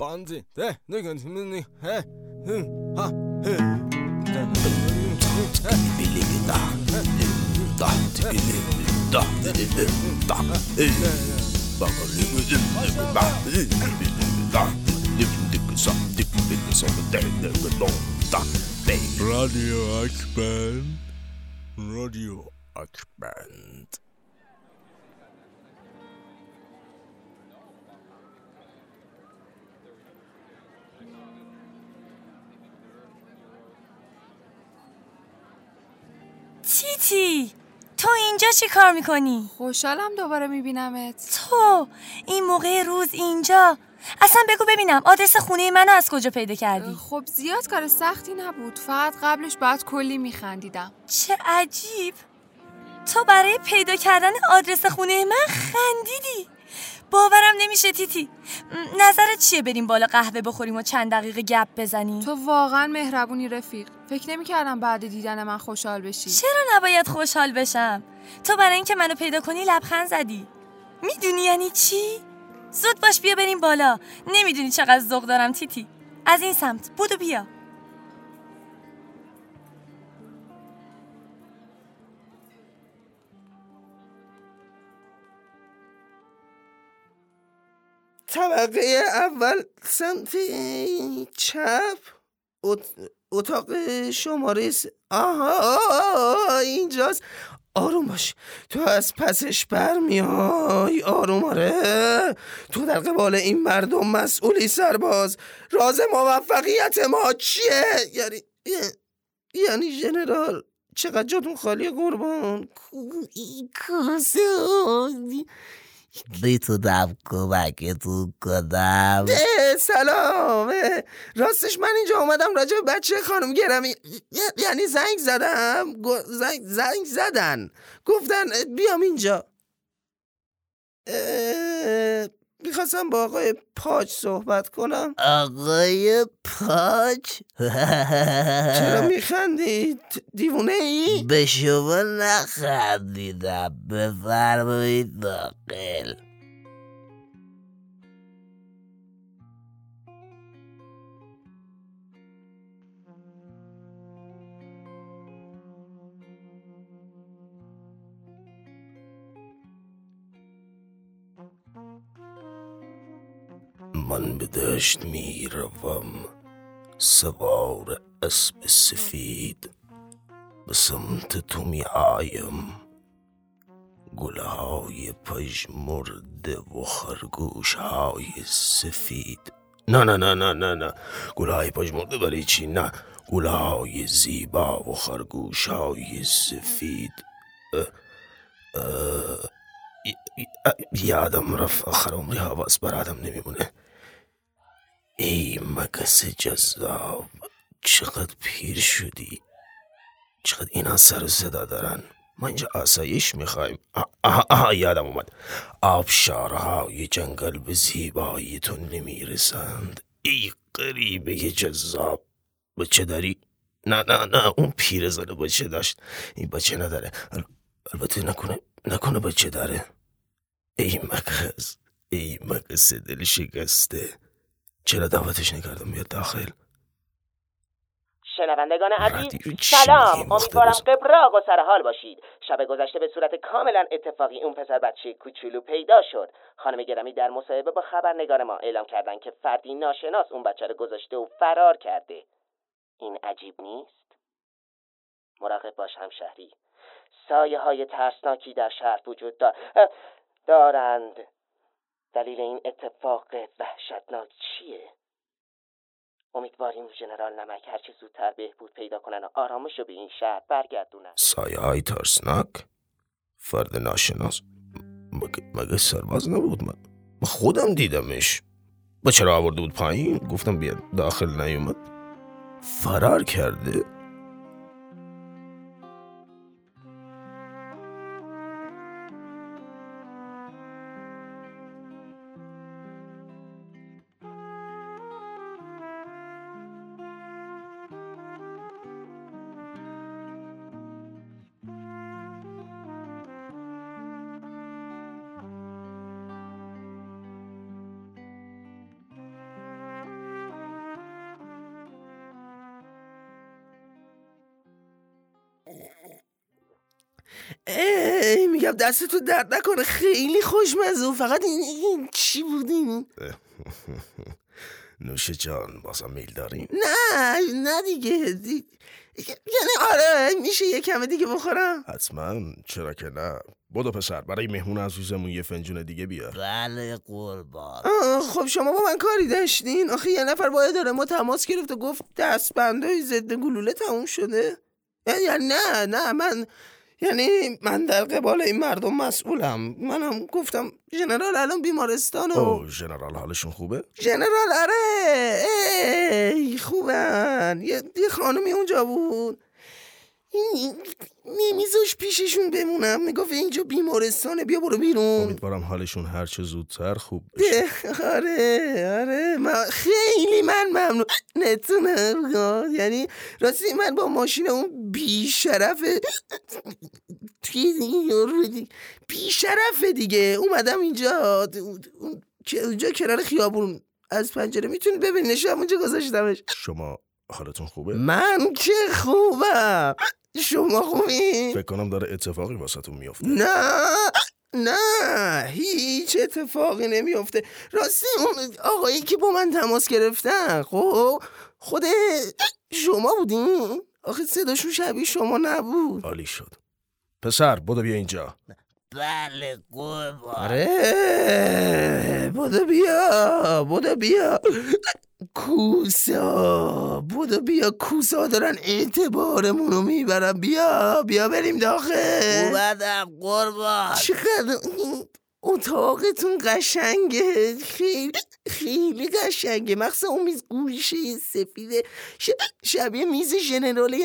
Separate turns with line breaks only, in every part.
班子，对，那个什么那，哎，嗯，好，嘿，Radio Akband Radio Akband
تو اینجا چی کار می‌کنی؟
خوشحالم دوباره میبینمت.
تو این موقع روز اینجا. اصلا بگو ببینم آدرس خونه منو از کجا پیدا کردی؟
خب زیاد کار سختی نبود فقط قبلش باید کلی میخندیدم.
چه عجیب. تو برای پیدا کردن آدرس خونه من خندیدی. باورم نمیشه تیتی. نظرت چیه بریم بالا قهوه بخوریم و چند دقیقه گپ بزنیم؟
تو واقعا مهربونی رفیق. فکر نمی‌کردم بعد دیدن من خوشحال بشی.
چرا نباید خوشحال بشم؟ تو برای اینکه منو پیدا کنی لبخند زدی. می‌دونی یعنی چی؟ زود باش بیا بریم بالا. نمی‌دونی چقدر ذوق دارم تیتی. از این سمت بودو بیا.
طبقه اول سمت چپ اتاق شماره س... آها اینجاست. آروم باش. تو از پسش برمیای. آروم آره. تو در قبال این مردم مسئولی سرباز. راز موفقیت ما چیه؟ یعنی یعنی جنرال چقدر جاتون خالی قربان؟
می‌تونم کمکتون کنم.
سلام. راستش من اینجا اومدم راجع به بچه خانم گرمی یعنی زنگ زدم. زنگ, زنگ زدن. گفتن بیام اینجا. می‌خواستم با آقای پاچ صحبت کنم.
آقای پاچ؟
چرا میخندید؟ دیوونه ای؟
به شما نخندیدم. بفرمایید داخل
من به دشت می روم. سوار اسب سفید به سمت تو می آیم. گلهای پژمرده و خرگوش های سفید. نه نه نه نه نه نه. گلهای پژمرده برای چی؟ نه. گلهای زیبا و خرگوش های سفید یادم رفت. آخر عمری حواس بر نمیمونه. ای مگس جذاب چقدر پیر شدی؟ چقدر اینا سر و صدا دارن؟ ما اینجا آسایش می‌خوایم. آها, آها یادم اومد. آبشارهای جنگل به زیبایی تو نمی‌رسند. ای قریبه جذاب بچه داری؟ نه نه نه اون پیر زنه بچه داشت؟ این بچه نداره؟ البته نکنه نکنه بچه داره؟ ای مگس ای مگس دل شکسته چرا دعوتش نکردم بیاد داخل؟
شنوندگان عزیز سلام. امیدوارم قبراق و سرحال باشید. شب گذشته به صورت کاملا اتفاقی اون پسر بچه کوچولو پیدا شد. خانم گرامی در مصاحبه با خبرنگار ما اعلام کردن که فردی ناشناس اون بچه رو گذاشته و فرار کرده. این عجیب نیست؟ مراقب باش همشهری. سایه های ترسناکی در شهر وجود دارند. دلیل این اتفاق وحشتناک چیه؟ امیدواریم جنرال نمک هرچه زودتر بهبود پیدا کنن و آرامش رو به این شهر برگردونن.
سایه های ترسناک؟ فرد ناشناس؟ مگه, مگه سرباز نبود؟ من خودم دیدمش. با چرا آورده بود پایین؟ گفتم بیاد داخل نیومد. فرار کرده؟
ای میگم دستتو درد نکنه. خیلی خوشمزه و فقط این, این چی بودین
نوش جان بازم میل داریم
نه نه دیگه. دی... یعنی آره میشه یه کمه دیگه بخورم؟
حتما چرا که نه. بدو پسر برای مهمون عزیزمون یه فنجون دیگه بیار
بله قربان.
خب شما با من کاری داشتین؟ آخه یه نفر باید داره ما تماس گرفت و گفت دستبندای ضد گلوله تموم شده. یعنی نه نه من یعنی من در قبال این مردم مسئولم. منم گفتم ژنرال الان بیمارستان و
او ژنرال حالشون خوبه؟
ژنرال آره. ای خوبن. یه, یه خانمی اونجا بود. این پیششون بمونم. می‌گفت اینجا بیمارستانه. بیا برو بیرون.
امیدوارم حالشون هر چه زودتر خوب بشه.
آره آره. من خیلی من ممنونتونم یعنی راستی من با ماشین اون بیشرف بیشرفه دیگه. اومدم اینجا. اونجا کنار خیابون. از پنجره. می‌تونی ببینیش اونجا گذاشتمش.
شما حالتون خوبه؟
من که خوبم. شما خوبی؟
فکر کنم داره اتفاقی واسهتون میفته
نه نه هیچ اتفاقی نمیفته راستی اون آقایی که با من تماس گرفتن خب؟ خود شما بودین؟ آخه صداشون شبیه شما نبود.
عالی شد. پسر بدو بیا اینجا.
بله قربان.
آره بودو بیا بودو بیا. کوسا بودو بیا. کوسا دارن اعتبارمونو می‌برن. بیا بیا بریم داخل.
اومدم قربان.
چقدر اتاقتون قشنگه. خیلی خیلی قشنگه. مخصوصا اون میز گوشه سفیده. ش- شبیه میز ژنرال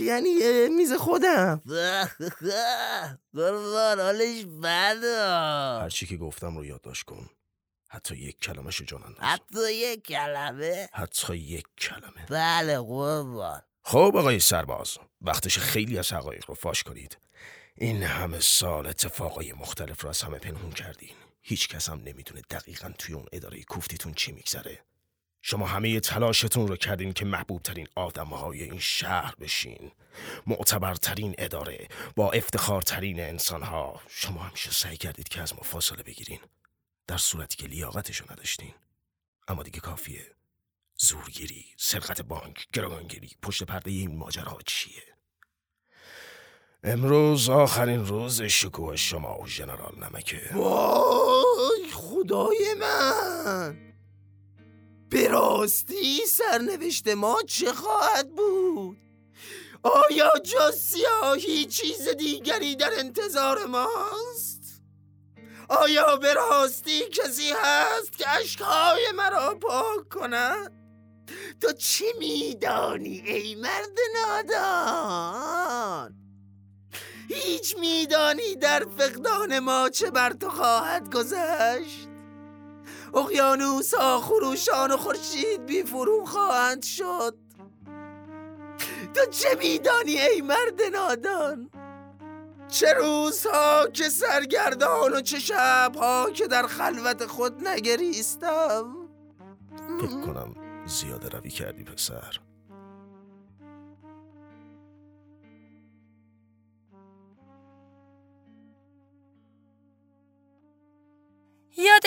یعنی میز خودم.
قربان حالش بده.
هر چی که گفتم رو یادداشت کن. حتی یک کلمه شو جان
حتی یک کلمه؟
حتی یک کلمه.
بله قربان.
خب آقای سرباز وقتش خیلی از حقایق رو فاش کنید. این همه سال اتفاقای مختلف رو از همه پنهون کردین. هیچ کس هم نمی‌دونه دقیقا توی اون اداره کوفتیتون چی میگذره. شما همه تلاشتون رو کردین که محبوب ترین آدم های این شهر بشین. معتبرترین اداره با افتخارترین انسان ها شما همیشه سعی کردید که از ما فاصله بگیرین. در صورتی که لیاقتشو نداشتین. اما دیگه کافیه. زورگیری، سرقت بانک، گروگانگیری پشت پرده این ماجرا چیه؟ امروز آخرین روز شکوه شما و ژنرال نمکه.
وای خدای من. به سرنوشت ما چه خواهد بود؟ آیا جز سیاهی چیز دیگری در انتظار ماست؟ آیا به راستی کسی هست که اشکهای مرا پاک کند؟ تو چه میدانی ای مرد نادان؟ هیچ میدانی در فقدان ما چه بر تو خواهد گذشت؟ اقیانوس ها خروشان و خورشید بی خواهند شد. تو چه میدانی ای مرد نادان؟ چه روزها که سرگردان و چه شبها که در خلوت خود نگریستم؟
فکر کنم زیاده روی کردی پسر.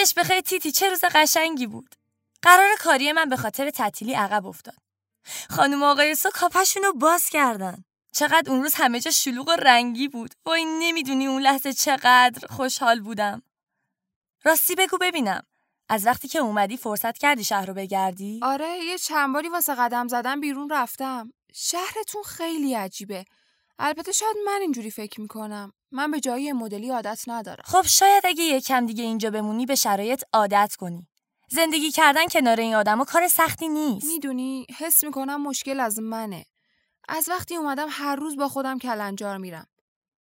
یادش بخیر تیتی چه روز قشنگی بود. قرار کاری من به خاطر تعطیلی عقب افتاد. خانم آقای سو کاپشون رو باز کردن. چقدر اون روز همه جا شلوغ و رنگی بود. وای نمی‌دونی اون لحظه چقدر خوشحال بودم. راستی بگو ببینم. از وقتی که اومدی فرصت کردی شهر رو بگردی؟
آره یه چند باری واسه قدم زدن بیرون رفتم. شهرتون خیلی عجیبه. البته شاید من اینجوری فکر می‌کنم. من به جایی مدلی عادت ندارم.
خب شاید اگه یکم دیگه اینجا بمونی به شرایط عادت کنی. زندگی کردن کنار این آدم کار سختی نیست.
می‌دونی حس می‌کنم مشکل از منه. از وقتی اومدم هر روز با خودم کلنجار میرم.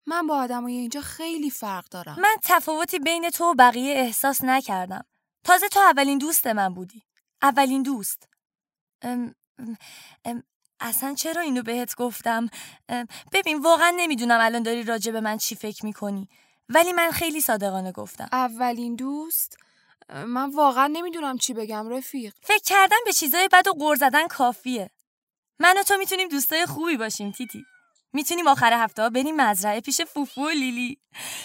من با آدمای اینجا خیلی فرق دارم.
من تفاوتی بین تو و بقیه احساس نکردم. تازه تو اولین دوست من بودی. اولین دوست. ام، ام، اصلا چرا اینو بهت گفتم؟ ببین واقعا نمی‌دونم الان داری راجع به من چی فکر می‌کنی. ولی من خیلی صادقانه گفتم.
اولین دوست؟ من واقعا نمی‌دونم چی بگم رفیق.
فکر کردن به چیزای بد و غور زدن کافیه. من و تو می‌تونیم دوستای خوبی باشیم تیتی. می‌تونیم آخر هفته ها بریم مزرعه پیش فوفو و لیلی.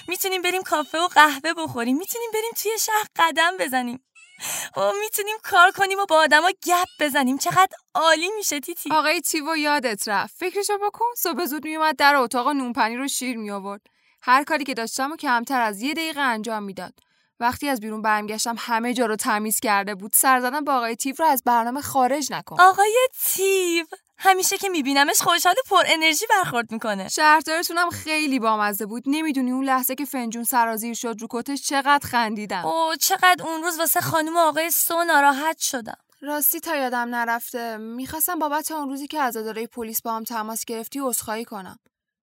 می‌تونیم بریم کافه و قهوه بخوریم. می‌تونیم بریم توی شهر قدم بزنیم. و می‌تونیم کار کنیم و با آدما گپ بزنیم. چقدر عالی میشه تیتی.
آقای تیو یادت رفت. فکرشو بکن. صبح زود میومد در اتاق نونپنیر رو شیر می آورد هر کاری که داشتم و کمتر از یه دقیقه انجام می‌داد. وقتی از بیرون برمیگشتم همه جا رو تمیز کرده بود. سر زدن با آقای تیو رو از برنامه خارج نکن.
آقای تیو همیشه که میبینمش خوشحال و پر انرژی برخورد می‌کنه.
شهردارتونم خیلی بامزه بود. نمی‌دونی اون لحظه که فنجون سرازیر شد رو کتش چقدر خندیدم.
او چقدر اون روز واسه خانم آقای سو ناراحت شدم.
راستی تا یادم نرفته می‌خواستم بابت اون روزی که از اداره پلیس با هم تماس گرفتی عذرخواهی کنم.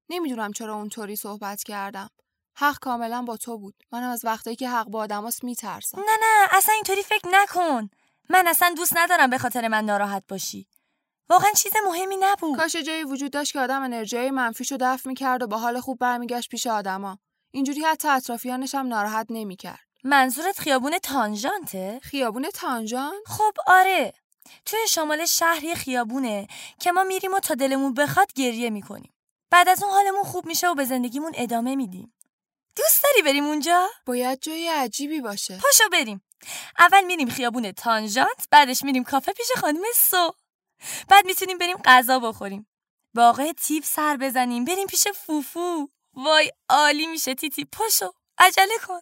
نمی‌دونم چرا اونطوری صحبت کردم. حق کاملا با تو بود. منم از وقتایی که حق با آدماست میترسم.
نه نه اصلا اینطوری فکر نکن. من اصلا دوست ندارم به خاطر من ناراحت باشی. واقعا چیز مهمی نبود.
کاش جایی وجود داشت که آدم انرژی منفیشو دفع می‌کرد و با حال خوب برمیگشت پیش آدما. اینجوری حتی اطرافیانش هم ناراحت نمی‌کرد.
منظورت خیابون تانژانته؟
خیابون تانجان
خب آره. توی شمال شهر یه خیابونه که ما میریم و تا دلمون بخواد گریه می‌کنیم. بعد از اون حالمون خوب میشه و به زندگیمون ادامه میدیم. دوست داری بریم اونجا؟
باید جای عجیبی باشه.
پاشو بریم. اول میریم خیابون تانژانت بعدش میریم کافه پیش خانم سو. بعد می‌تونیم بریم غذا بخوریم. با آقای تیپ سر بزنیم بریم پیش فوفو. وای عالی میشه تیتی پاشو عجله کن.